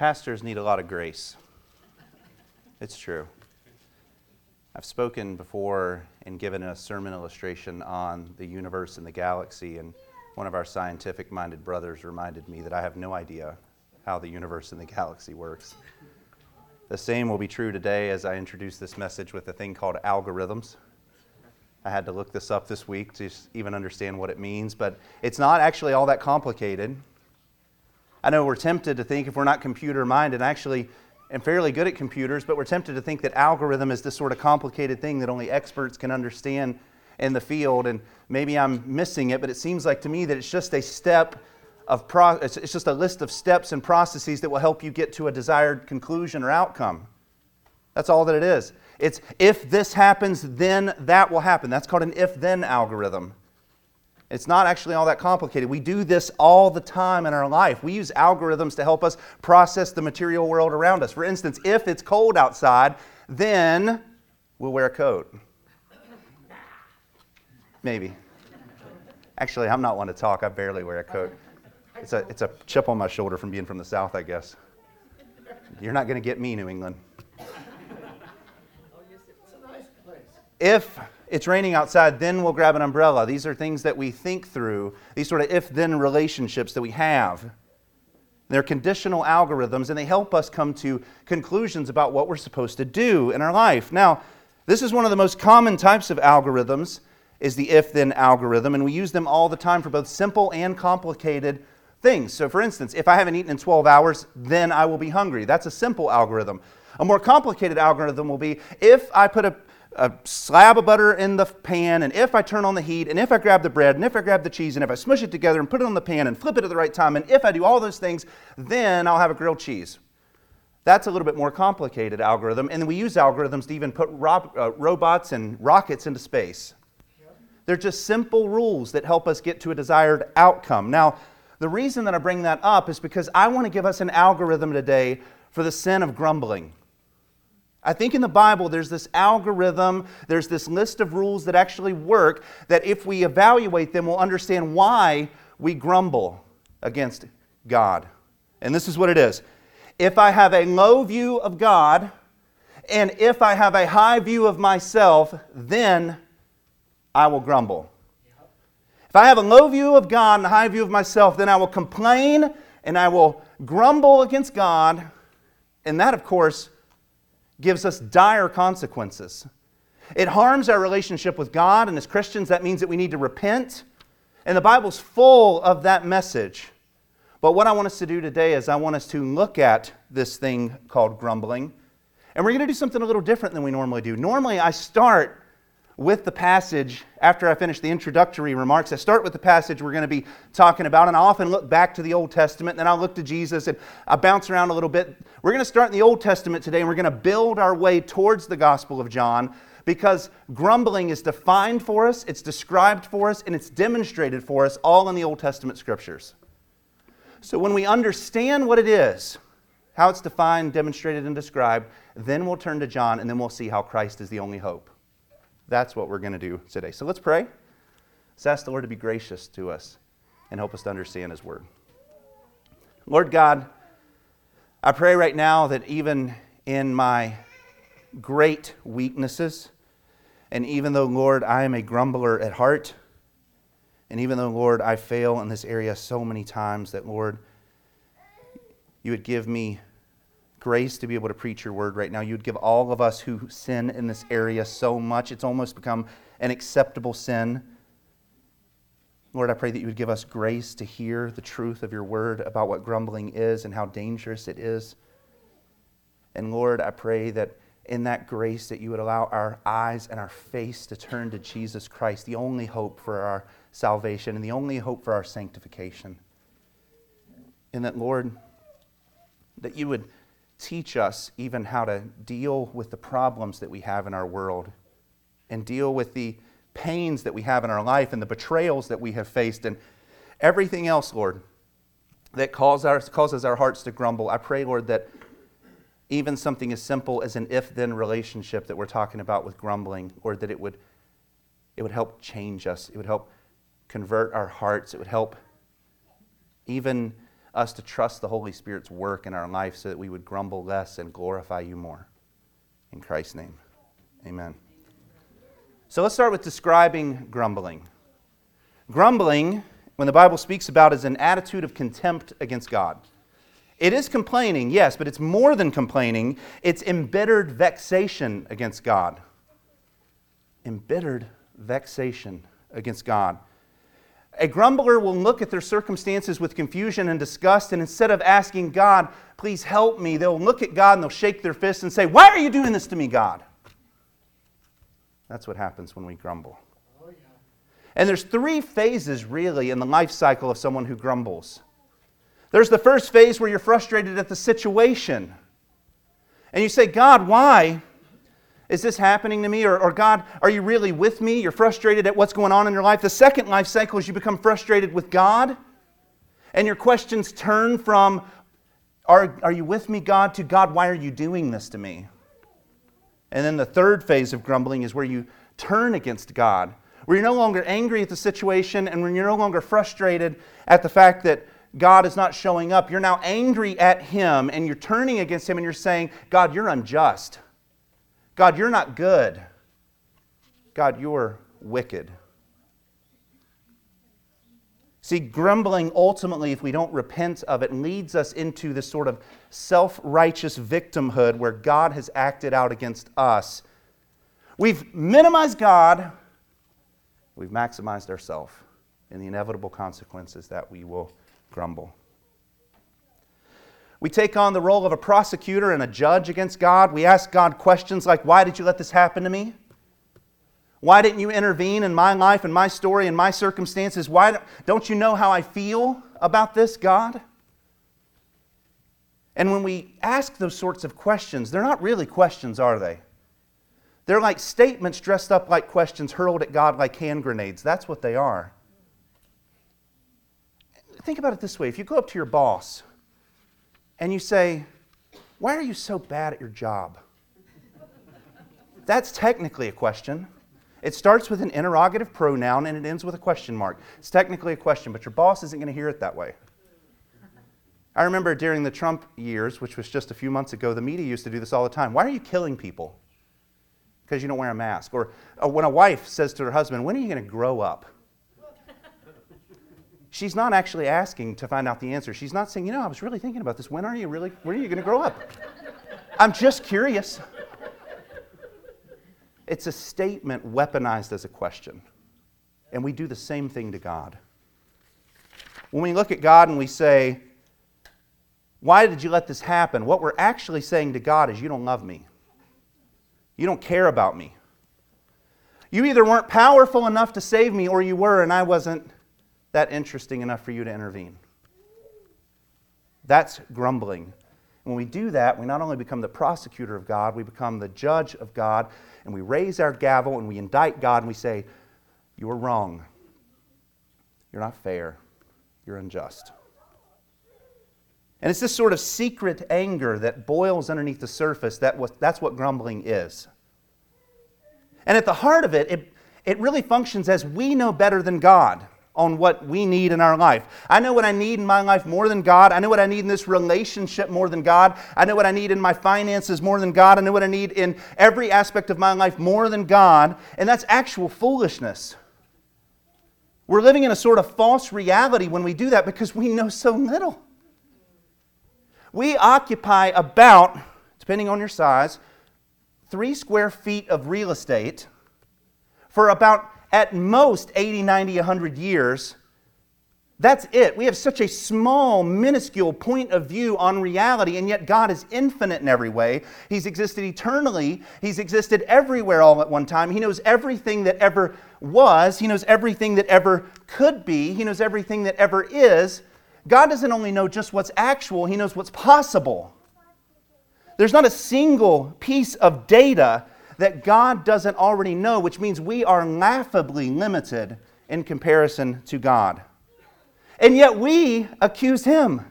Pastors need a lot of grace. It's true. I've spoken before and given a sermon illustration on the universe and the galaxy, and one of our scientific minded brothers reminded me that I have no idea how the universe and the galaxy works. The same will be true today as I introduce this message with a thing called algorithms. I had to look this up this week to even understand what it means, but it's not actually all that complicated. I know we're tempted to think if we're not computer minded, actually am fairly good at computers, but we're tempted to think that algorithm is this sort of complicated thing that only experts can understand in the field. And maybe I'm missing it, but it seems like to me that it's just a step of pro- it's just a list of steps and processes that will help you get to a desired conclusion or outcome. That's all that it is. It's if this happens, then that will happen. That's called an if then algorithm. It's not actually all that complicated. We do this all the time in our life. We use algorithms to help us process the material world around us. For instance, if it's cold outside, then we'll wear a coat. Maybe. Actually, I'm not one to talk. I barely wear a coat. It's a, it's a chip on my shoulder from being from the South, I guess. You're not going to get me, New England. If it's raining outside, then we'll grab an umbrella. These are things that we think through, these sort of if then relationships that we have. They're conditional algorithms, and they help us come to conclusions about what we're supposed to do in our life. Now, this is one of the most common types of algorithms is the if then algorithm, and we use them all the time for both simple and complicated things. So, for instance, if I haven't eaten in 12 hours, then I will be hungry. That's a simple algorithm. A more complicated algorithm will be if I put a a slab of butter in the pan, and if I turn on the heat, and if I grab the bread, and if I grab the cheese, and if I smush it together and put it on the pan and flip it at the right time, and if I do all those things, then I'll have a grilled cheese. That's a little bit more complicated algorithm, and we use algorithms to even put ro- uh, robots and rockets into space. They're just simple rules that help us get to a desired outcome. Now, the reason that I bring that up is because I want to give us an algorithm today for the sin of grumbling. I think in the Bible there's this algorithm, there's this list of rules that actually work, that if we evaluate them, we'll understand why we grumble against God. And this is what it is if I have a low view of God, and if I have a high view of myself, then I will grumble. If I have a low view of God and a high view of myself, then I will complain and I will grumble against God. And that, of course, gives us dire consequences. It harms our relationship with God, and as Christians, that means that we need to repent. And the Bible's full of that message. But what I want us to do today is I want us to look at this thing called grumbling. And we're going to do something a little different than we normally do. Normally, I start with the passage after I finish the introductory remarks. I start with the passage we're going to be talking about, and I often look back to the Old Testament, and then I'll look to Jesus, and I bounce around a little bit. We're going to start in the Old Testament today, and we're going to build our way towards the Gospel of John because grumbling is defined for us, it's described for us, and it's demonstrated for us all in the Old Testament scriptures. So when we understand what it is, how it's defined, demonstrated, and described, then we'll turn to John, and then we'll see how Christ is the only hope. That's what we're going to do today. So let's pray. Let's ask the Lord to be gracious to us and help us to understand His Word. Lord God, I pray right now that even in my great weaknesses, and even though, Lord, I am a grumbler at heart, and even though, Lord, I fail in this area so many times, that, Lord, you would give me grace to be able to preach your word right now. You would give all of us who sin in this area so much. It's almost become an acceptable sin. Lord, I pray that you would give us grace to hear the truth of your word about what grumbling is and how dangerous it is. And Lord, I pray that in that grace that you would allow our eyes and our face to turn to Jesus Christ, the only hope for our salvation and the only hope for our sanctification. And that, Lord, that you would teach us even how to deal with the problems that we have in our world and deal with the pains that we have in our life and the betrayals that we have faced and everything else, Lord, that causes our, causes our hearts to grumble. I pray, Lord, that even something as simple as an if then relationship that we're talking about with grumbling, or that it would, it would help change us, it would help convert our hearts, it would help even us to trust the Holy Spirit's work in our life so that we would grumble less and glorify you more. In Christ's name, amen. So let's start with describing grumbling. Grumbling, when the Bible speaks about, is an attitude of contempt against God. It is complaining, yes, but it's more than complaining. It's embittered vexation against God. Embittered vexation against God. A grumbler will look at their circumstances with confusion and disgust, and instead of asking God, please help me, they'll look at God and they'll shake their fist and say, Why are you doing this to me, God? That's what happens when we grumble. And there's three phases, really, in the life cycle of someone who grumbles. There's the first phase where you're frustrated at the situation. And you say, God, why is this happening to me? Or, or, God, are you really with me? You're frustrated at what's going on in your life. The second life cycle is you become frustrated with God. And your questions turn from, are, are you with me, God, to God, why are you doing this to me? And then the third phase of grumbling is where you turn against God, where you're no longer angry at the situation and when you're no longer frustrated at the fact that God is not showing up. You're now angry at Him and you're turning against Him and you're saying, God, you're unjust. God, you're not good. God, you're wicked. See, grumbling ultimately, if we don't repent of it, leads us into this sort of self righteous victimhood where God has acted out against us. We've minimized God, we've maximized ourselves and the inevitable consequences that we will grumble. We take on the role of a prosecutor and a judge against God. We ask God questions like, Why did you let this happen to me? Why didn't you intervene in my life and my story and my circumstances? Why don't you know how I feel about this, God? And when we ask those sorts of questions, they're not really questions, are they? They're like statements dressed up like questions hurled at God like hand grenades. That's what they are. Think about it this way if you go up to your boss and you say, Why are you so bad at your job? That's technically a question. It starts with an interrogative pronoun and it ends with a question mark. It's technically a question, but your boss isn't going to hear it that way. I remember during the Trump years, which was just a few months ago, the media used to do this all the time. Why are you killing people? Because you don't wear a mask. Or, uh, when a wife says to her husband, When are you going to grow up? She's not actually asking to find out the answer. She's not saying, You know, I was really thinking about this. When are you really, when are you going to grow up? I'm just curious. It's a statement weaponized as a question. And we do the same thing to God. When we look at God and we say, Why did you let this happen? What we're actually saying to God is, You don't love me. You don't care about me. You either weren't powerful enough to save me or you were, and I wasn't that interesting enough for you to intervene. That's grumbling. When we do that, we not only become the prosecutor of God, we become the judge of God, and we raise our gavel and we indict God and we say, You are wrong. You're not fair. You're unjust. And it's this sort of secret anger that boils underneath the surface. That was, that's what grumbling is. And at the heart of it, it, it really functions as we know better than God on what we need in our life. I know what I need in my life more than God. I know what I need in this relationship more than God. I know what I need in my finances more than God. I know what I need in every aspect of my life more than God. And that's actual foolishness. We're living in a sort of false reality when we do that because we know so little. We occupy about, depending on your size, three square feet of real estate for about at most 80, 90, 100 years. That's it. We have such a small, minuscule point of view on reality, and yet God is infinite in every way. He's existed eternally, He's existed everywhere all at one time. He knows everything that ever was, He knows everything that ever could be, He knows everything that ever is. God doesn't only know just what's actual, He knows what's possible. There's not a single piece of data that God doesn't already know, which means we are laughably limited in comparison to God. And yet we accuse Him.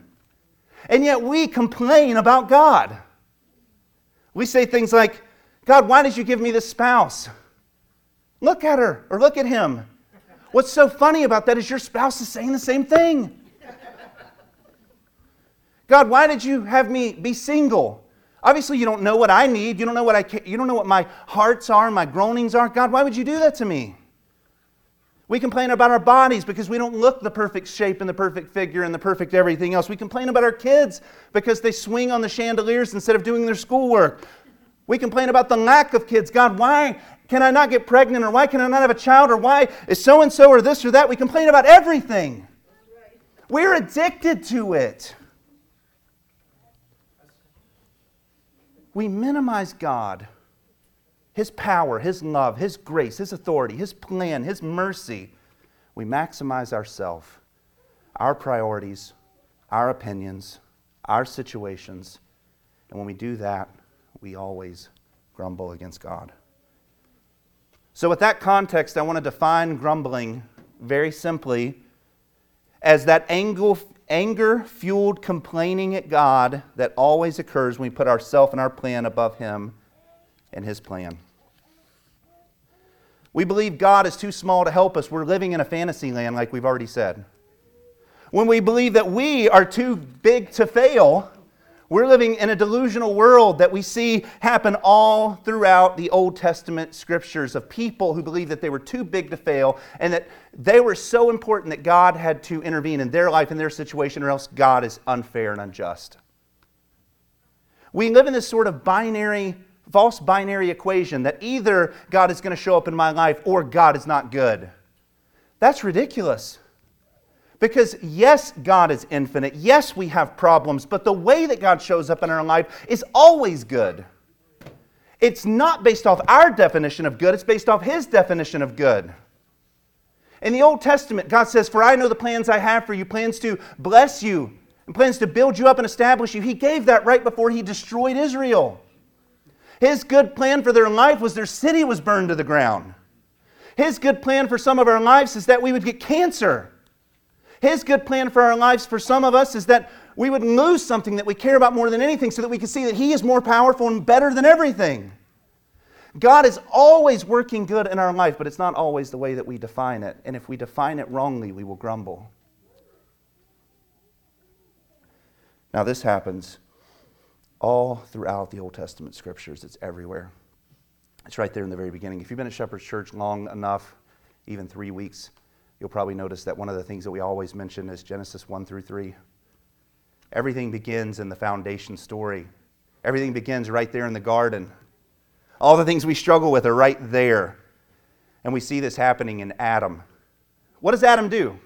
And yet we complain about God. We say things like, God, why did you give me this spouse? Look at her or look at him. What's so funny about that is your spouse is saying the same thing. God, why did you have me be single? Obviously, you don't know what I need. You don't know what I you don't know what my hearts are, my groanings are. God, why would you do that to me? We complain about our bodies because we don't look the perfect shape and the perfect figure and the perfect everything else. We complain about our kids because they swing on the chandeliers instead of doing their schoolwork. We complain about the lack of kids. God, why can I not get pregnant or why can I not have a child or why is so and so or this or that? We complain about everything. We're addicted to it. We minimize God, His power, His love, His grace, His authority, His plan, His mercy. We maximize ourselves, our priorities, our opinions, our situations. And when we do that, we always grumble against God. So, with that context, I want to define grumbling very simply as that anger fueled complaining at God that always occurs when we put ourselves and our plan above Him and His plan. We believe God is too small to help us. We're living in a fantasy land, like we've already said. When we believe that we are too big to fail, we're living in a delusional world that we see happen all throughout the Old Testament scriptures of people who believed that they were too big to fail and that they were so important that God had to intervene in their life and their situation, or else God is unfair and unjust. We live in this sort of binary, false binary equation that either God is going to show up in my life or God is not good. That's ridiculous. Because yes, God is infinite. Yes, we have problems, but the way that God shows up in our life is always good. It's not based off our definition of good, it's based off His definition of good. In the Old Testament, God says, For I know the plans I have for you, plans to bless you, and plans to build you up and establish you. He gave that right before He destroyed Israel. His good plan for their life was their city was burned to the ground. His good plan for some of our lives is that we would get cancer. His good plan for our lives for some of us is that we would lose something that we care about more than anything so that we can see that He is more powerful and better than everything. God is always working good in our life, but it's not always the way that we define it. And if we define it wrongly, we will grumble. Now, this happens all throughout the Old Testament scriptures, it's everywhere. It's right there in the very beginning. If you've been at Shepherd's Church long enough, even three weeks, you'll probably notice that one of the things that we always mention is Genesis 1 through 3. Everything begins in the foundation story, everything begins right there in the garden. All the things we struggle with are right there. And we see this happening in Adam. What does Adam do?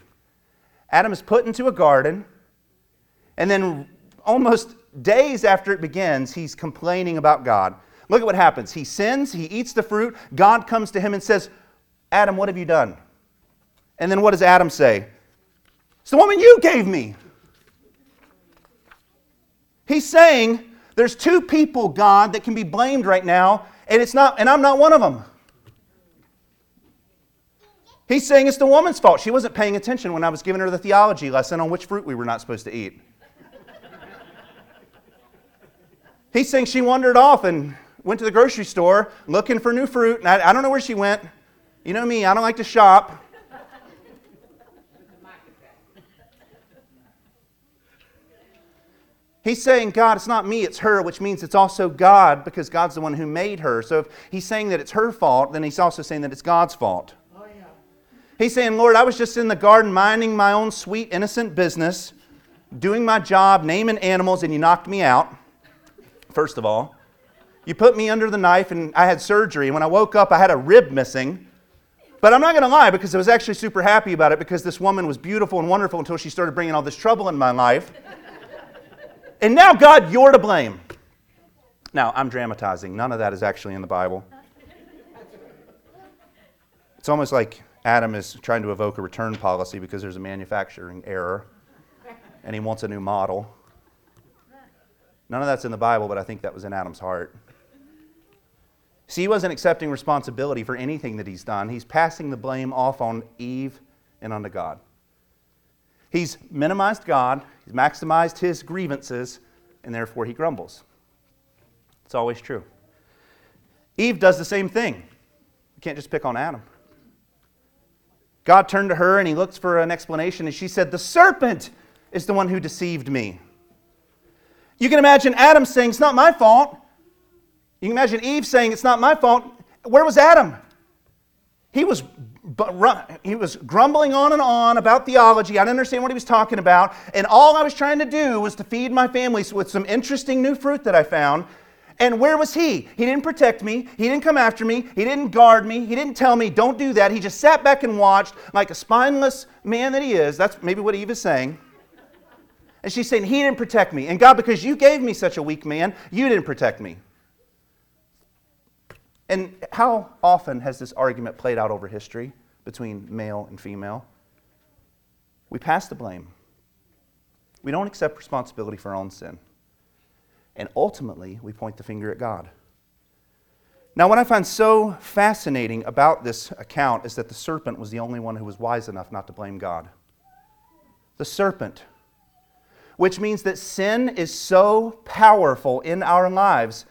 Adam is put into a garden, and then almost days after it begins, he's complaining about God. Look at what happens. He sins, he eats the fruit. God comes to him and says, Adam, what have you done? And then what does Adam say? It's the woman you gave me. He's saying there's two people, God, that can be blamed right now, and it's not, and I'm not one of them. He's saying it's the woman's fault. She wasn't paying attention when I was giving her the theology lesson on which fruit we were not supposed to eat. He's saying she wandered off and went to the grocery store looking for new fruit, and I, I don't know where she went. You know me, I don't like to shop. He's saying, God, it's not me, it's her, which means it's also God because God's the one who made her. So if he's saying that it's her fault, then he's also saying that it's God's fault. Oh, yeah. He's saying, Lord, I was just in the garden minding my own sweet, innocent business, doing my job, naming animals, and you knocked me out, first of all. You put me under the knife, and I had surgery. And when I woke up, I had a rib missing. But I'm not going to lie because I was actually super happy about it because this woman was beautiful and wonderful until she started bringing all this trouble in my life. And now, God, you're to blame. Now, I'm dramatizing. None of that is actually in the Bible. It's almost like Adam is trying to evoke a return policy because there's a manufacturing error and he wants a new model. None of that's in the Bible, but I think that was in Adam's heart. See, he wasn't accepting responsibility for anything that he's done. He's passing the blame off on Eve and onto God. He's minimized God, he's maximized his grievances, and therefore he grumbles. It's always true. Eve does the same thing. You can't just pick on Adam. God turned to her and he looked for an explanation, and she said, The serpent is the one who deceived me. You can imagine Adam saying, It's not my fault. You can imagine Eve saying, It's not my fault. Where was Adam? He was, he was grumbling on and on about theology. I didn't understand what he was talking about. And all I was trying to do was to feed my family with some interesting new fruit that I found. And where was he? He didn't protect me. He didn't come after me. He didn't guard me. He didn't tell me, don't do that. He just sat back and watched like a spineless man that he is. That's maybe what Eve is saying. And she's saying, He didn't protect me. And God, because you gave me such a weak man, you didn't protect me. And how often has this argument played out over history between male and female? We pass the blame. We don't accept responsibility for our own sin. And ultimately, we point the finger at God. Now, what I find so fascinating about this account is that the serpent was the only one who was wise enough not to blame God. The serpent, which means that sin is so powerful in our lives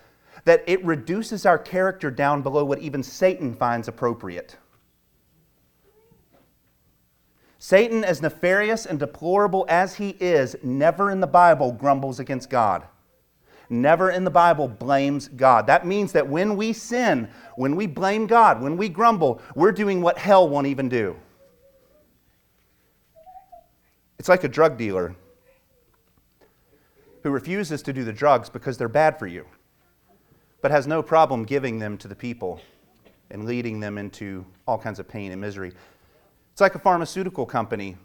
that it reduces our character down below what even Satan finds appropriate. Satan, as nefarious and deplorable as he is, never in the Bible grumbles against God. Never in the Bible blames God. That means that when we sin, when we blame God, when we grumble, we're doing what hell won't even do. It's like a drug dealer who refuses to do the drugs because they're bad for you but has no problem giving them to the people and leading them into all kinds of pain and misery. It's like a pharmaceutical company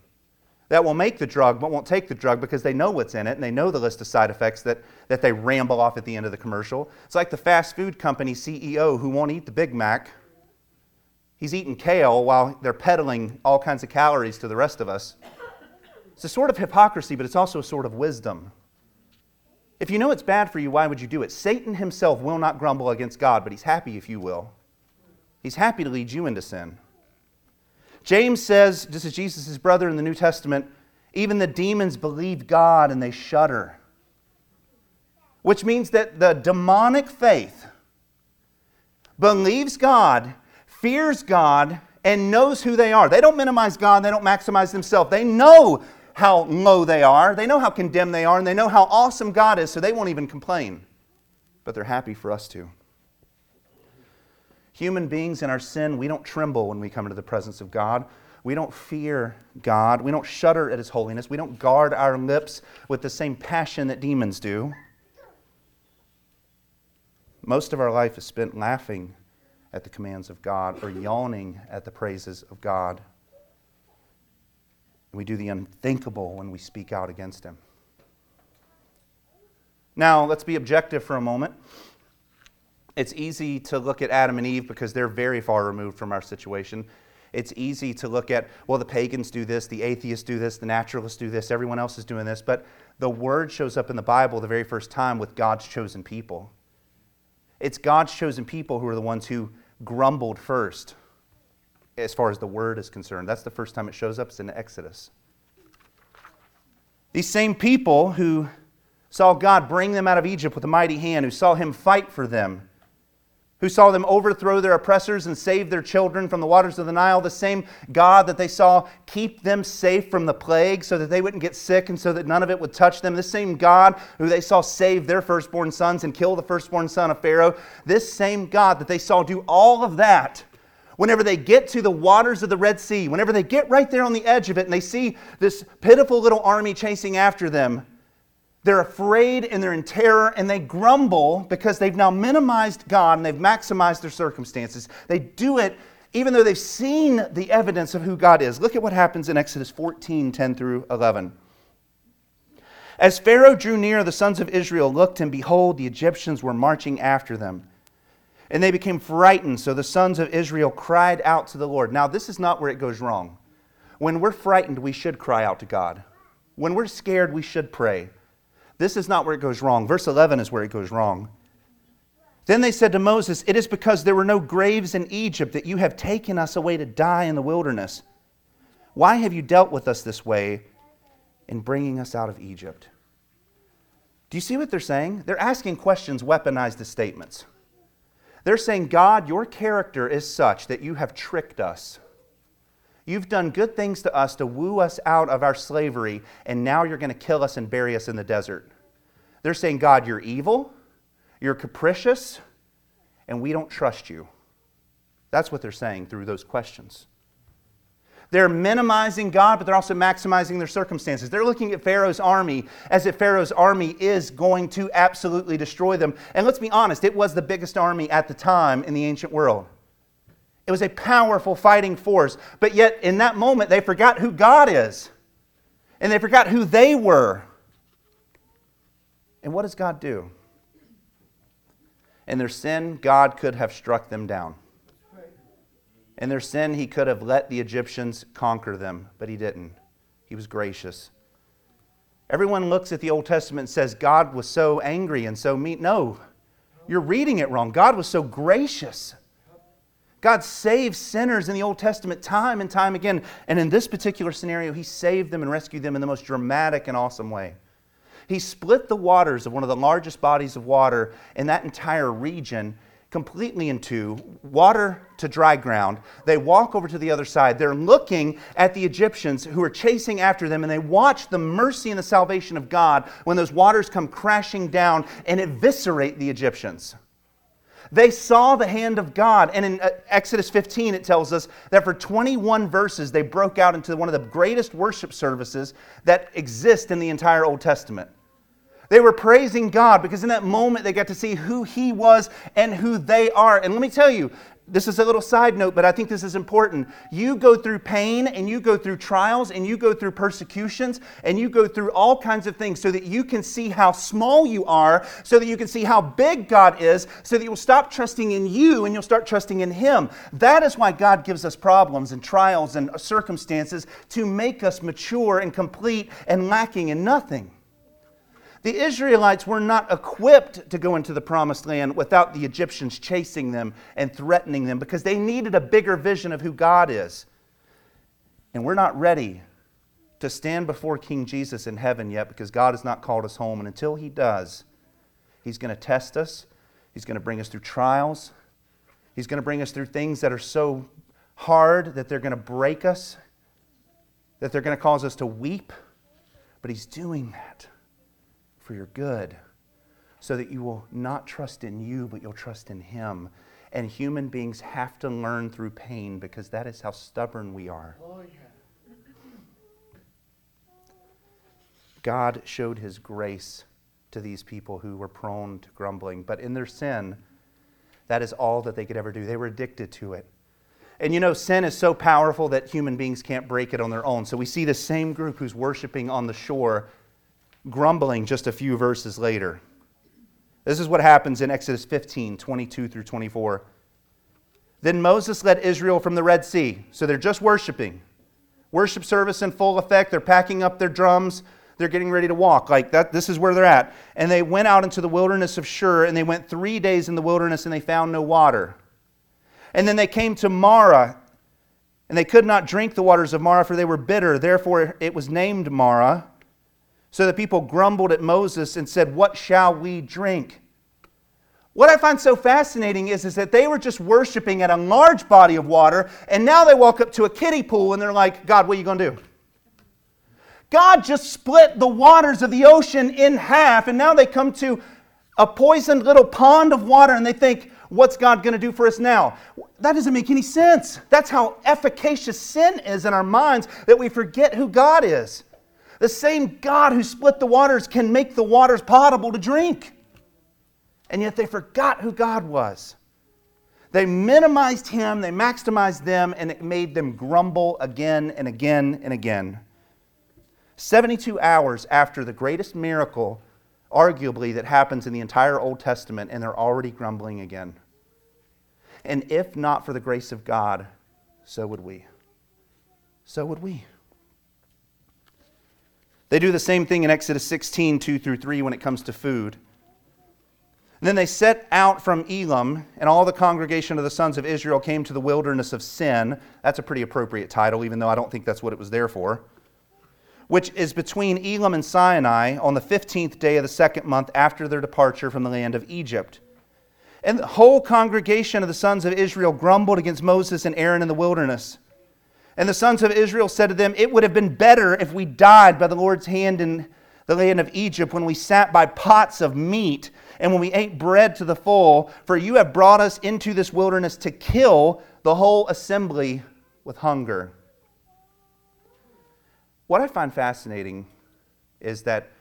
that will make the drug but won't take the drug because they know what's in it and they know the list of side effects that, that they ramble off at the end of the commercial. It's like the fast food company CEO who won't eat the Big Mac. He's eating kale while they're peddling all kinds of calories to the rest of us. It's a sort of hypocrisy, but it's also a sort of wisdom. If you know it's bad for you, why would you do it? Satan himself will not grumble against God, but he's happy if you will. He's happy to lead you into sin. James says, just as Jesus' brother in the New Testament, even the demons believe God and they shudder. Which means that the demonic faith believes God, fears God, and knows who they are. They don't minimize God, they don't maximize themselves. They know how low they are, they know how condemned they are, and they know how awesome God is, so they won't even complain. But they're happy for us to. Human beings in our sin, we don't tremble when we come into the presence of God. We don't fear God. We don't shudder at His holiness. We don't guard our lips with the same passion that demons do. Most of our life is spent laughing at the commands of God or yawning at the praises of God. We do the unthinkable when we speak out against him. Now, let's be objective for a moment. It's easy to look at Adam and Eve because they're very far removed from our situation. It's easy to look at, well, the pagans do this, the atheists do this, the naturalists do this, everyone else is doing this. But the word shows up in the Bible the very first time with God's chosen people. It's God's chosen people who are the ones who grumbled first as far as the word is concerned. That's the first time it shows up, it's in Exodus. These same people who saw God bring them out of Egypt with a mighty hand, who saw him fight for them, who saw them overthrow their oppressors and save their children from the waters of the Nile, the same God that they saw keep them safe from the plague so that they wouldn't get sick and so that none of it would touch them, the same God who they saw save their firstborn sons and kill the firstborn son of Pharaoh, this same God that they saw do all of that whenever they get to the waters of the Red Sea, whenever they get right there on the edge of it and they see this pitiful little army chasing after them, they're afraid and they're in terror and they grumble because they've now minimized God and they've maximized their circumstances. They do it even though they've seen the evidence of who God is. Look at what happens in Exodus 14 10 through 11. As Pharaoh drew near, the sons of Israel looked, and behold, the Egyptians were marching after them. And they became frightened, so the sons of Israel cried out to the Lord. Now, this is not where it goes wrong. When we're frightened, we should cry out to God. When we're scared, we should pray. This is not where it goes wrong. Verse 11 is where it goes wrong. Then they said to Moses, It is because there were no graves in Egypt that you have taken us away to die in the wilderness. Why have you dealt with us this way in bringing us out of Egypt? Do you see what they're saying? They're asking questions weaponized as statements. They're saying, God, your character is such that you have tricked us. You've done good things to us to woo us out of our slavery, and now you're going to kill us and bury us in the desert. They're saying, God, you're evil, you're capricious, and we don't trust you. That's what they're saying through those questions. They're minimizing God, but they're also maximizing their circumstances. They're looking at Pharaoh's army as if Pharaoh's army is going to absolutely destroy them. And let's be honest, it was the biggest army at the time in the ancient world. It was a powerful fighting force. But yet, in that moment, they forgot who God is. And they forgot who they were. And what does God do? In their sin, God could have struck them down. In their sin, he could have let the Egyptians conquer them, but he didn't. He was gracious. Everyone looks at the Old Testament and says God was so angry and so mean. No, you're reading it wrong. God was so gracious. God saved sinners in the Old Testament time and time again. And in this particular scenario, He saved them and rescued them in the most dramatic and awesome way. He split the waters of one of the largest bodies of water in that entire region completely in two, water to dry ground. They walk over to the other side. They're looking at the Egyptians who are chasing after them, and they watch the mercy and the salvation of God when those waters come crashing down and eviscerate the Egyptians. They saw the hand of God. And in uh, Exodus 15, it tells us that for 21 verses, they broke out into one of the greatest worship services that exist in the entire Old Testament. They were praising God because in that moment they got to see who He was and who they are. And let me tell you, this is a little side note, but I think this is important. You go through pain and you go through trials and you go through persecutions and you go through all kinds of things so that you can see how small you are, so that you can see how big God is, so that you'll stop trusting in you and you'll start trusting in Him. That is why God gives us problems and trials and circumstances to make us mature and complete and lacking in nothing. The Israelites were not equipped to go into the promised land without the Egyptians chasing them and threatening them because they needed a bigger vision of who God is. And we're not ready to stand before King Jesus in heaven yet because God has not called us home. And until He does, He's going to test us, He's going to bring us through trials, He's going to bring us through things that are so hard that they're going to break us, that they're going to cause us to weep. But He's doing that for your good, so that you will not trust in you, but you'll trust in Him. And human beings have to learn through pain because that is how stubborn we are. God showed His grace to these people who were prone to grumbling, but in their sin, that is all that they could ever do. They were addicted to it. And you know, sin is so powerful that human beings can't break it on their own. So we see the same group who's worshiping on the shore grumbling just a few verses later. This is what happens in Exodus 15 22 through 24. Then Moses led Israel from the Red Sea. So they're just worshiping. Worship service in full effect. They're packing up their drums. They're getting ready to walk. Like that, this is where they're at. And they went out into the wilderness of Shur, and they went three days in the wilderness, and they found no water. And then they came to Marah, and they could not drink the waters of Marah, for they were bitter. Therefore, it was named Marah. So the people grumbled at Moses and said, What shall we drink? What I find so fascinating is, is that they were just worshiping at a large body of water, and now they walk up to a kiddie pool and they're like, God, what are you going to do? God just split the waters of the ocean in half, and now they come to a poisoned little pond of water and they think, What's God going to do for us now? That doesn't make any sense. That's how efficacious sin is in our minds that we forget who God is. The same God who split the waters can make the waters potable to drink. And yet they forgot who God was. They minimized him, they maximized them, and it made them grumble again and again and again. 72 hours after the greatest miracle, arguably, that happens in the entire Old Testament, and they're already grumbling again. And if not for the grace of God, so would we. So would we. They do the same thing in Exodus 16, 2 through 3, when it comes to food. And then they set out from Elim, and all the congregation of the sons of Israel came to the wilderness of Sin. That's a pretty appropriate title, even though I don't think that's what it was there for. Which is between Elim and Sinai on the 15th day of the second month after their departure from the land of Egypt. And the whole congregation of the sons of Israel grumbled against Moses and Aaron in the wilderness. And the sons of Israel said to them, It would have been better if we died by the Lord's hand in the land of Egypt, when we sat by pots of meat and when we ate bread to the full, for you have brought us into this wilderness to kill the whole assembly with hunger. What I find fascinating is that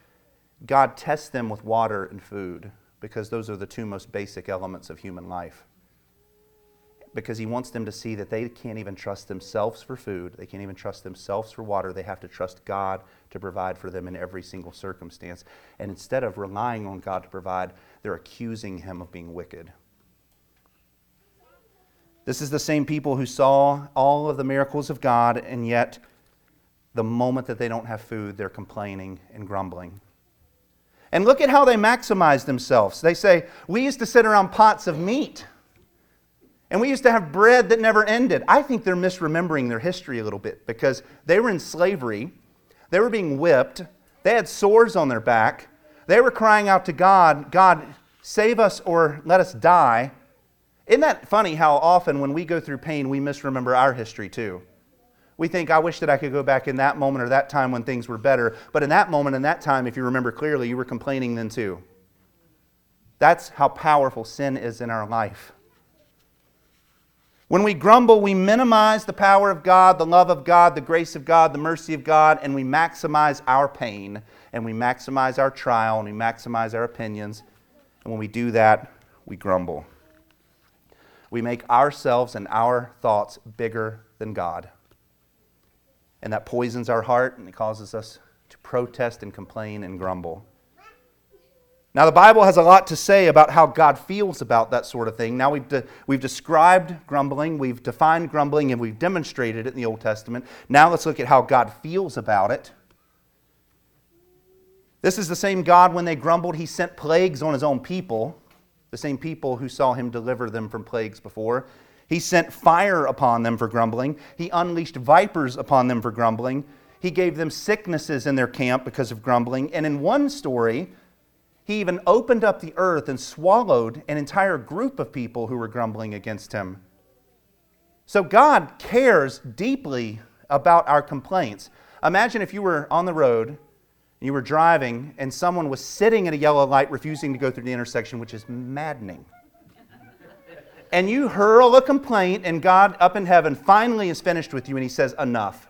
God tests them with water and food because those are the two most basic elements of human life because he wants them to see that they can't even trust themselves for food. They can't even trust themselves for water. They have to trust God to provide for them in every single circumstance. And instead of relying on God to provide, they're accusing him of being wicked. This is the same people who saw all of the miracles of God, and yet the moment that they don't have food, they're complaining and grumbling. And look at how they maximize themselves. They say, We used to sit around pots of meat. And we used to have bread that never ended. I think they're misremembering their history a little bit because they were in slavery, they were being whipped, they had sores on their back, they were crying out to God, God, save us or let us die. Isn't that funny how often when we go through pain, we misremember our history too? We think, I wish that I could go back in that moment or that time when things were better. But in that moment and that time, if you remember clearly, you were complaining then too. That's how powerful sin is in our life. When we grumble, we minimize the power of God, the love of God, the grace of God, the mercy of God, and we maximize our pain, and we maximize our trial, and we maximize our opinions. And when we do that, we grumble. We make ourselves and our thoughts bigger than God. And that poisons our heart, and it causes us to protest and complain and grumble. Now, the Bible has a lot to say about how God feels about that sort of thing. Now, we've, de- we've described grumbling, we've defined grumbling, and we've demonstrated it in the Old Testament. Now, let's look at how God feels about it. This is the same God when they grumbled, he sent plagues on his own people, the same people who saw him deliver them from plagues before. He sent fire upon them for grumbling, he unleashed vipers upon them for grumbling. He gave them sicknesses in their camp because of grumbling. And in one story, he even opened up the earth and swallowed an entire group of people who were grumbling against him. So God cares deeply about our complaints. Imagine if you were on the road and you were driving and someone was sitting at a yellow light refusing to go through the intersection, which is maddening. and you hurl a complaint, and God up in heaven finally is finished with you, and He says, Enough.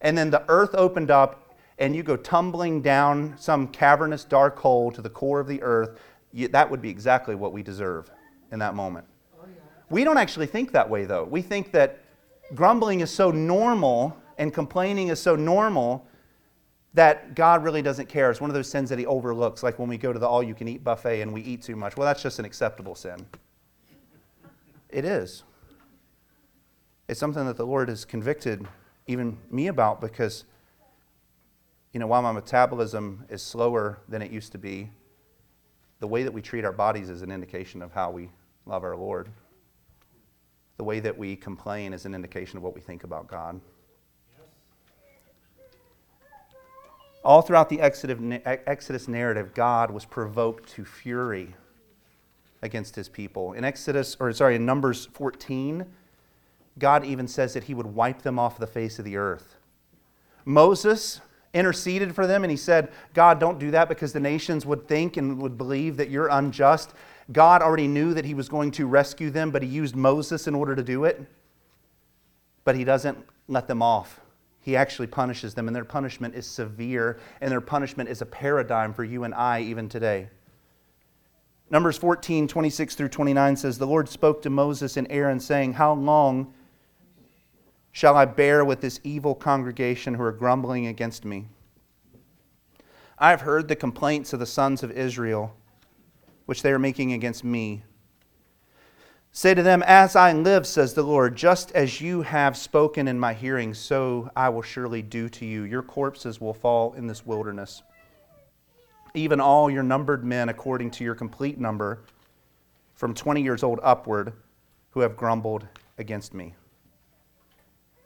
And then the earth opened up, and you go tumbling down some cavernous dark hole to the core of the earth, you, that would be exactly what we deserve in that moment. We don't actually think that way, though. We think that grumbling is so normal and complaining is so normal that God really doesn't care. It's one of those sins that He overlooks, like when we go to the all you can eat buffet and we eat too much. Well, that's just an acceptable sin. It is. It's something that the Lord has convicted even me about because you know, while my metabolism is slower than it used to be, the way that we treat our bodies is an indication of how we love our Lord. The way that we complain is an indication of what we think about God. All throughout the Exodus narrative, God was provoked to fury against his people. In Exodus, or sorry, in Numbers 14, God even says that he would wipe them off the face of the earth. Moses interceded for them and he said, God, don't do that because the nations would think and would believe that you're unjust. God already knew that he was going to rescue them, but he used Moses in order to do it. But he doesn't let them off. He actually punishes them, and their punishment is severe, and their punishment is a paradigm for you and I even today. Numbers 14, 26 through 29 says, The Lord spoke to Moses and Aaron, saying, How long shall I bear with this evil congregation who are grumbling against me? I have heard the complaints of the sons of Israel, which they are making against me. Say to them, As I live, says the Lord, just as you have spoken in my hearing, so I will surely do to you. Your corpses will fall in this wilderness. Even all your numbered men, according to your complete number, from 20 years old upward, who have grumbled against me.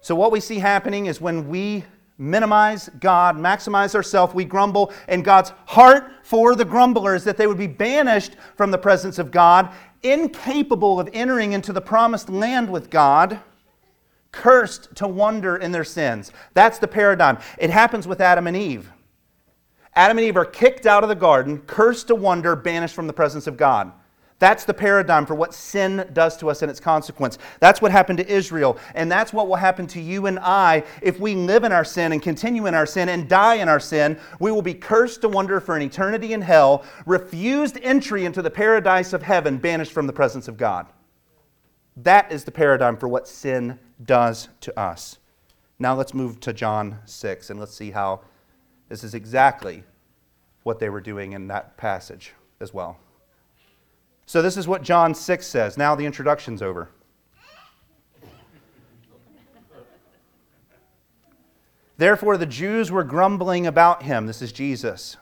So, what we see happening is when we minimize God, maximize ourselves, we grumble, and God's heart for the grumbler is that they would be banished from the presence of God, incapable of entering into the promised land with God, cursed to wander in their sins. That's the paradigm. It happens with Adam and Eve. Adam and Eve are kicked out of the garden, cursed to wander, banished from the presence of God. That's the paradigm for what sin does to us and its consequence. That's what happened to Israel. And that's what will happen to you and I if we live in our sin and continue in our sin and die in our sin. We will be cursed to wander for an eternity in hell, refused entry into the paradise of heaven, banished from the presence of God. That is the paradigm for what sin does to us. Now let's move to John 6 and let's see how this is exactly what they were doing in that passage as well. So, this is what John 6 says. Now the introduction's over. Therefore, the Jews were grumbling about him. This is Jesus.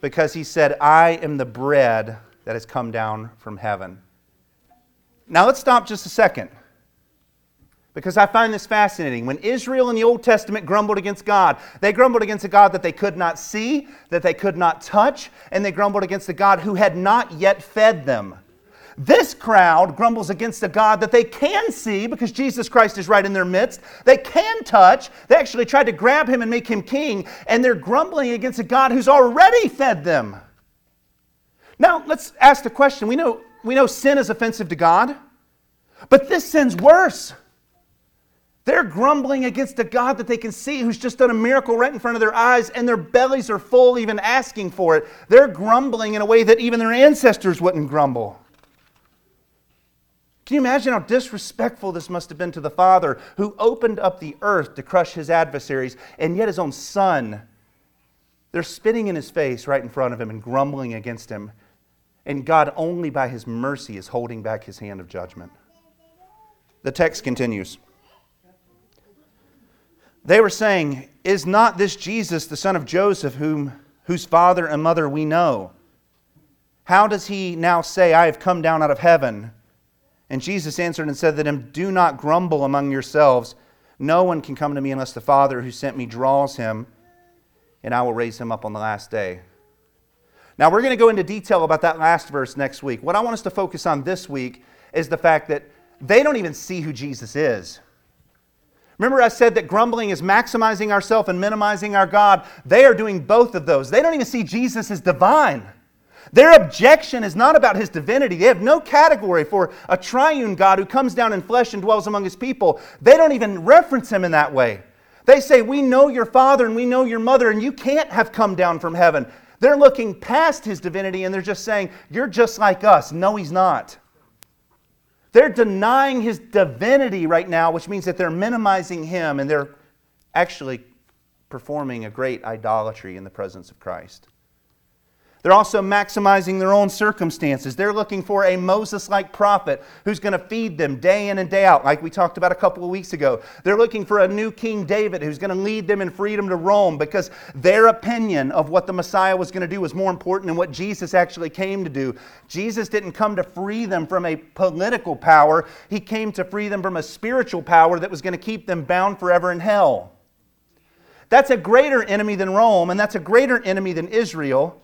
Because he said, I am the bread that has come down from heaven. Now, let's stop just a second because I find this fascinating. When Israel in the Old Testament grumbled against God, they grumbled against a God that they could not see, that they could not touch, and they grumbled against a God who had not yet fed them. This crowd grumbles against a God that they can see because Jesus Christ is right in their midst. They can touch. They actually tried to grab him and make him king, and they're grumbling against a God who's already fed them. Now, let's ask the question. We know, we know sin is offensive to God, but this sin's worse. They're grumbling against a God that they can see who's just done a miracle right in front of their eyes, and their bellies are full even asking for it. They're grumbling in a way that even their ancestors wouldn't grumble. Can you imagine how disrespectful this must have been to the Father who opened up the earth to crush his adversaries, and yet his own Son? They're spitting in his face right in front of him and grumbling against him. And God, only by his mercy, is holding back his hand of judgment. The text continues. They were saying, Is not this Jesus, the son of Joseph, whom, whose father and mother we know? How does he now say, I have come down out of heaven? And Jesus answered and said to them, Do not grumble among yourselves. No one can come to me unless the Father who sent me draws him, and I will raise him up on the last day. Now, we're going to go into detail about that last verse next week. What I want us to focus on this week is the fact that they don't even see who Jesus is. Remember, I said that grumbling is maximizing ourselves and minimizing our God. They are doing both of those. They don't even see Jesus as divine. Their objection is not about his divinity. They have no category for a triune God who comes down in flesh and dwells among his people. They don't even reference him in that way. They say, We know your father and we know your mother, and you can't have come down from heaven. They're looking past his divinity and they're just saying, You're just like us. No, he's not. They're denying his divinity right now, which means that they're minimizing him and they're actually performing a great idolatry in the presence of Christ. They're also maximizing their own circumstances. They're looking for a Moses like prophet who's going to feed them day in and day out, like we talked about a couple of weeks ago. They're looking for a new King David who's going to lead them in freedom to Rome because their opinion of what the Messiah was going to do was more important than what Jesus actually came to do. Jesus didn't come to free them from a political power, He came to free them from a spiritual power that was going to keep them bound forever in hell. That's a greater enemy than Rome, and that's a greater enemy than Israel.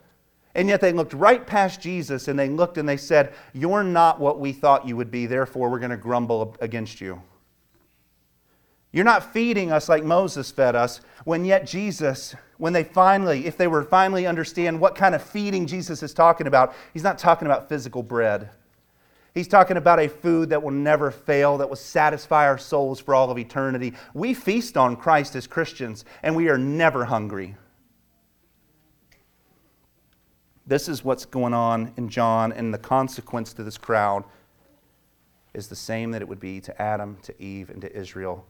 And yet they looked right past Jesus and they looked and they said, You're not what we thought you would be, therefore we're going to grumble against you. You're not feeding us like Moses fed us, when yet Jesus, when they finally, if they were finally understand what kind of feeding Jesus is talking about, he's not talking about physical bread. He's talking about a food that will never fail, that will satisfy our souls for all of eternity. We feast on Christ as Christians, and we are never hungry. This is what's going on in John, and the consequence to this crowd is the same that it would be to Adam, to Eve, and to Israel.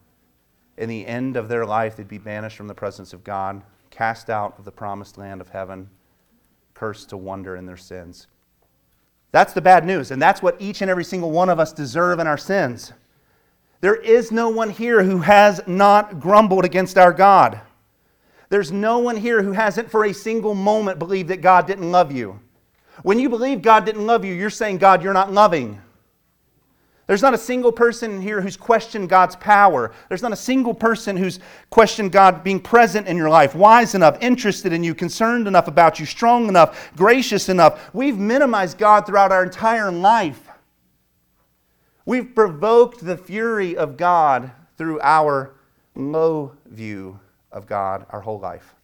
In the end of their life, they'd be banished from the presence of God, cast out of the promised land of heaven, cursed to wander in their sins. That's the bad news, and that's what each and every single one of us deserve in our sins. There is no one here who has not grumbled against our God. There's no one here who hasn't for a single moment believed that God didn't love you. When you believe God didn't love you, you're saying, God, you're not loving. There's not a single person here who's questioned God's power. There's not a single person who's questioned God being present in your life, wise enough, interested in you, concerned enough about you, strong enough, gracious enough. We've minimized God throughout our entire life. We've provoked the fury of God through our low view of God our whole life.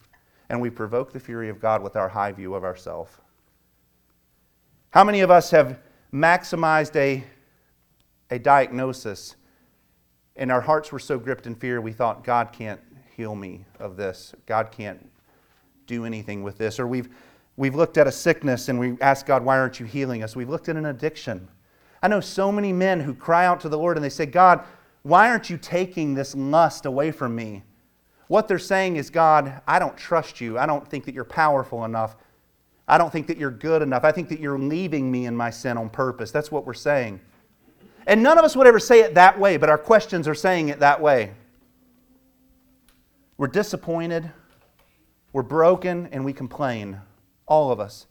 and we provoke the fury of God with our high view of ourselves. How many of us have maximized a, a diagnosis and our hearts were so gripped in fear we thought, God can't heal me of this. God can't do anything with this. Or we've, we've looked at a sickness and we ask God, why aren't you healing us? We've looked at an addiction. I know so many men who cry out to the Lord and they say, God, why aren't you taking this lust away from me? What they're saying is, God, I don't trust you. I don't think that you're powerful enough. I don't think that you're good enough. I think that you're leaving me in my sin on purpose. That's what we're saying. And none of us would ever say it that way, but our questions are saying it that way. We're disappointed, we're broken, and we complain. All of us.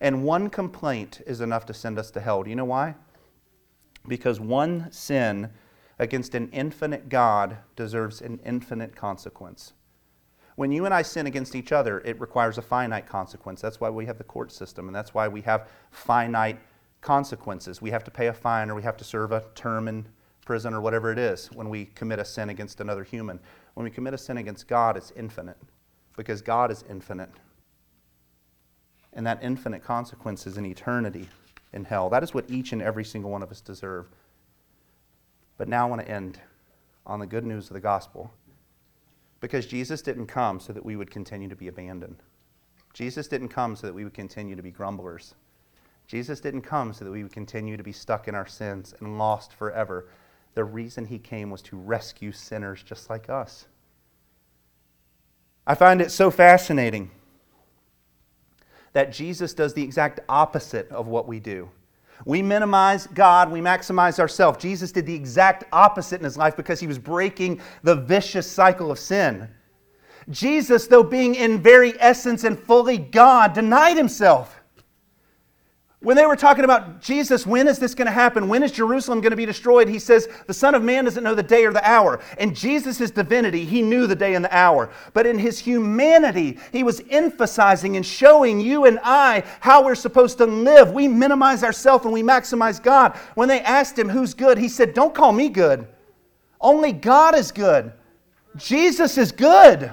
And one complaint is enough to send us to hell. Do you know why? Because one sin against an infinite God deserves an infinite consequence. When you and I sin against each other, it requires a finite consequence. That's why we have the court system, and that's why we have finite consequences. We have to pay a fine or we have to serve a term in prison or whatever it is when we commit a sin against another human. When we commit a sin against God, it's infinite because God is infinite. And that infinite consequence is in eternity in hell. That is what each and every single one of us deserve. But now I want to end on the good news of the gospel. Because Jesus didn't come so that we would continue to be abandoned. Jesus didn't come so that we would continue to be grumblers. Jesus didn't come so that we would continue to be stuck in our sins and lost forever. The reason he came was to rescue sinners just like us. I find it so fascinating that Jesus does the exact opposite of what we do. We minimize God, we maximize ourselves. Jesus did the exact opposite in his life because he was breaking the vicious cycle of sin. Jesus, though being in very essence and fully God, denied himself. When they were talking about Jesus, when is this going to happen? When is Jerusalem going to be destroyed? He says, The Son of Man doesn't know the day or the hour. And Jesus' divinity, he knew the day and the hour. But in his humanity, he was emphasizing and showing you and I how we're supposed to live. We minimize ourselves and we maximize God. When they asked him who's good, he said, Don't call me good. Only God is good. Jesus is good.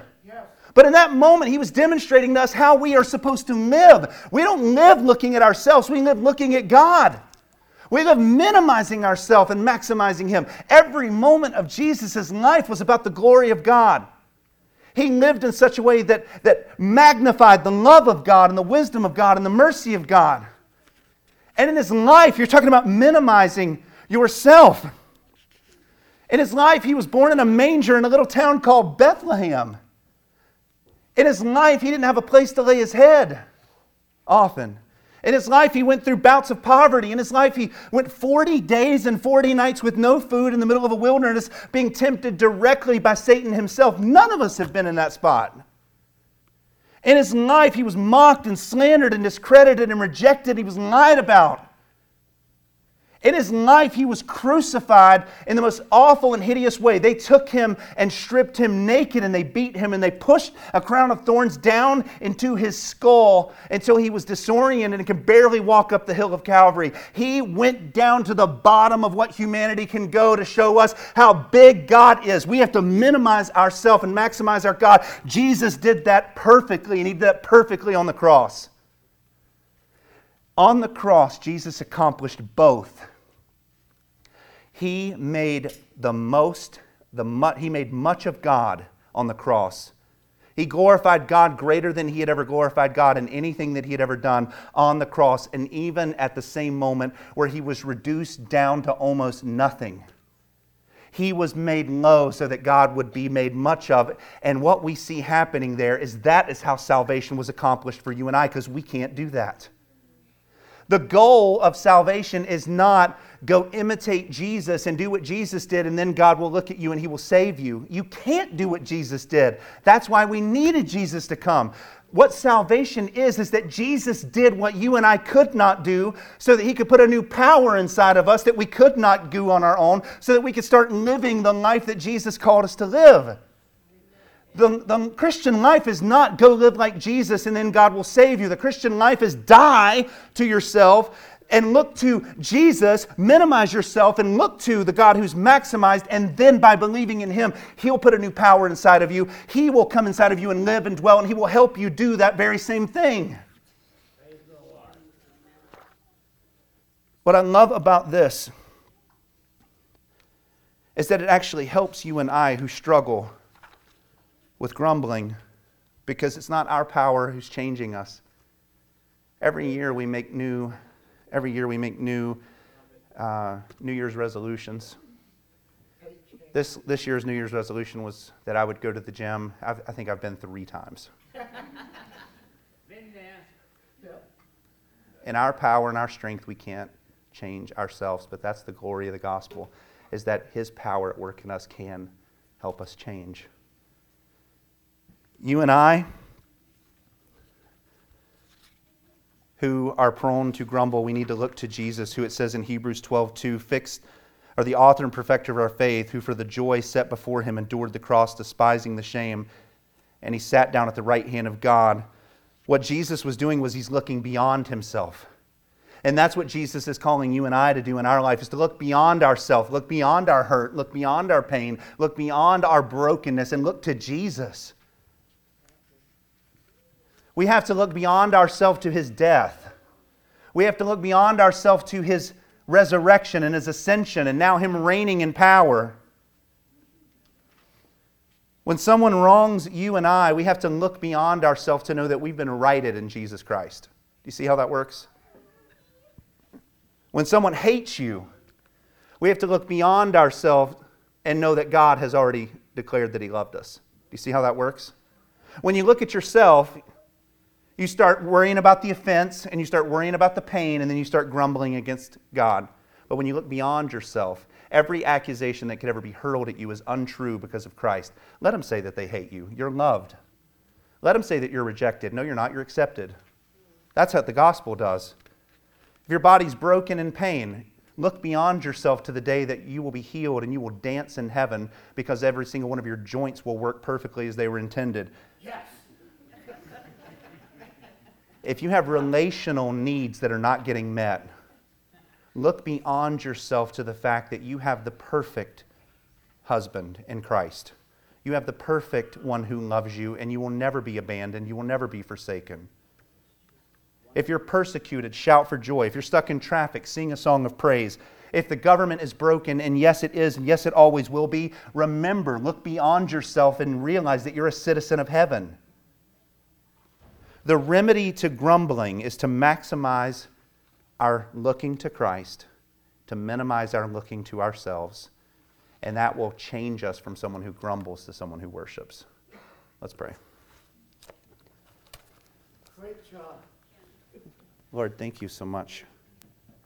But in that moment, he was demonstrating to us how we are supposed to live. We don't live looking at ourselves, we live looking at God. We live minimizing ourselves and maximizing Him. Every moment of Jesus' life was about the glory of God. He lived in such a way that, that magnified the love of God and the wisdom of God and the mercy of God. And in his life, you're talking about minimizing yourself. In his life, he was born in a manger in a little town called Bethlehem. In his life, he didn't have a place to lay his head often. In his life, he went through bouts of poverty. In his life, he went 40 days and 40 nights with no food in the middle of a wilderness, being tempted directly by Satan himself. None of us have been in that spot. In his life, he was mocked and slandered and discredited and rejected. He was lied about. In his life, he was crucified in the most awful and hideous way. They took him and stripped him naked and they beat him and they pushed a crown of thorns down into his skull until he was disoriented and could barely walk up the hill of Calvary. He went down to the bottom of what humanity can go to show us how big God is. We have to minimize ourselves and maximize our God. Jesus did that perfectly and he did that perfectly on the cross. On the cross, Jesus accomplished both. He made the most, the he made much of God on the cross. He glorified God greater than he had ever glorified God in anything that he had ever done on the cross, and even at the same moment where he was reduced down to almost nothing. He was made low so that God would be made much of. And what we see happening there is that is how salvation was accomplished for you and I, because we can't do that. The goal of salvation is not go imitate Jesus and do what Jesus did, and then God will look at you and He will save you. You can't do what Jesus did. That's why we needed Jesus to come. What salvation is, is that Jesus did what you and I could not do so that He could put a new power inside of us that we could not do on our own, so that we could start living the life that Jesus called us to live. The, the Christian life is not go live like Jesus and then God will save you. The Christian life is die to yourself, and look to Jesus, minimize yourself, and look to the God who's maximized, and then by believing in Him, He'll put a new power inside of you. He will come inside of you and live and dwell, and He will help you do that very same thing. What I love about this is that it actually helps you and I who struggle with grumbling because it's not our power who's changing us. Every year we make new every year we make new uh, New Year's resolutions. This, this year's New Year's resolution was that I would go to the gym. I've, i think I've been three times. In our power and our strength, we can't change ourselves, but that's the glory of the gospel, is that His power at work in us can help us change. You and I, who are prone to grumble, we need to look to Jesus, who it says in Hebrews 12 2, fixed are the author and perfecter of our faith, who for the joy set before him endured the cross, despising the shame, and he sat down at the right hand of God. What Jesus was doing was he's looking beyond himself. And that's what Jesus is calling you and I to do in our life is to look beyond ourselves, look beyond our hurt, look beyond our pain, look beyond our brokenness, and look to Jesus. We have to look beyond ourselves to his death. We have to look beyond ourselves to his resurrection and his ascension and now him reigning in power. When someone wrongs you and I, we have to look beyond ourselves to know that we've been righted in Jesus Christ. Do you see how that works? When someone hates you, we have to look beyond ourselves and know that God has already declared that He loved us. Do you see how that works? When you look at yourself, you start worrying about the offense and you start worrying about the pain and then you start grumbling against God. But when you look beyond yourself, every accusation that could ever be hurled at you is untrue because of Christ. Let them say that they hate you. You're loved. Let them say that you're rejected. No, you're not. You're accepted. That's what the gospel does. If your body's broken in pain, look beyond yourself to the day that you will be healed and you will dance in heaven because every single one of your joints will work perfectly as they were intended. Yes if you have relational needs that are not getting met, look beyond yourself to the fact that you have the perfect husband in Christ. You have the perfect one who loves you, and you will never be abandoned. You will never be forsaken. If you're persecuted, shout for joy. If you're stuck in traffic, sing a song of praise. If the government is broken, and yes, it is, and yes, it always will be, remember, look beyond yourself and realize that you're a citizen of heaven. The remedy to grumbling is to maximize our looking to Christ, to minimize our looking to ourselves, and that will change us from someone who grumbles to someone who worships. Let's pray. Great job. Lord, thank you so much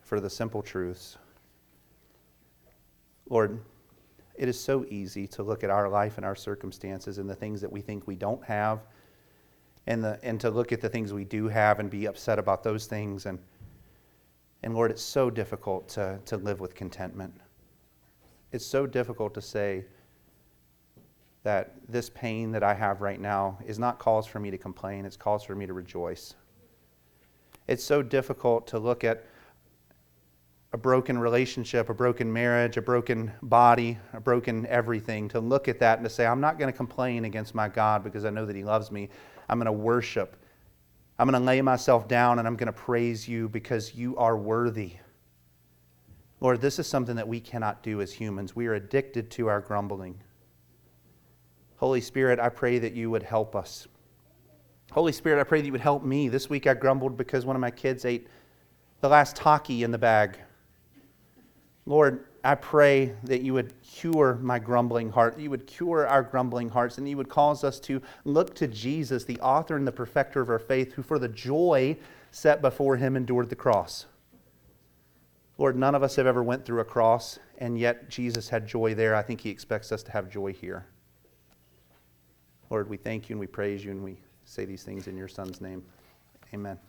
for the simple truths. Lord, it is so easy to look at our life and our circumstances and the things that we think we don't have and, the, and to look at the things we do have and be upset about those things. And, and Lord, it's so difficult to, to live with contentment. It's so difficult to say that this pain that I have right now is not cause for me to complain, it's cause for me to rejoice. It's so difficult to look at a broken relationship, a broken marriage, a broken body, a broken everything, to look at that and to say, I'm not going to complain against my God because I know that He loves me. I'm going to worship. I'm going to lay myself down and I'm going to praise you because you are worthy. Lord, this is something that we cannot do as humans. We are addicted to our grumbling. Holy Spirit, I pray that you would help us. Holy Spirit, I pray that you would help me. This week I grumbled because one of my kids ate the last Takis in the bag. Lord, I pray that you would cure my grumbling heart, you would cure our grumbling hearts, and you would cause us to look to Jesus, the author and the perfecter of our faith, who for the joy set before him endured the cross. Lord, none of us have ever went through a cross, and yet Jesus had joy there. I think he expects us to have joy here. Lord, we thank you and we praise you and we say these things in your son's name. Amen.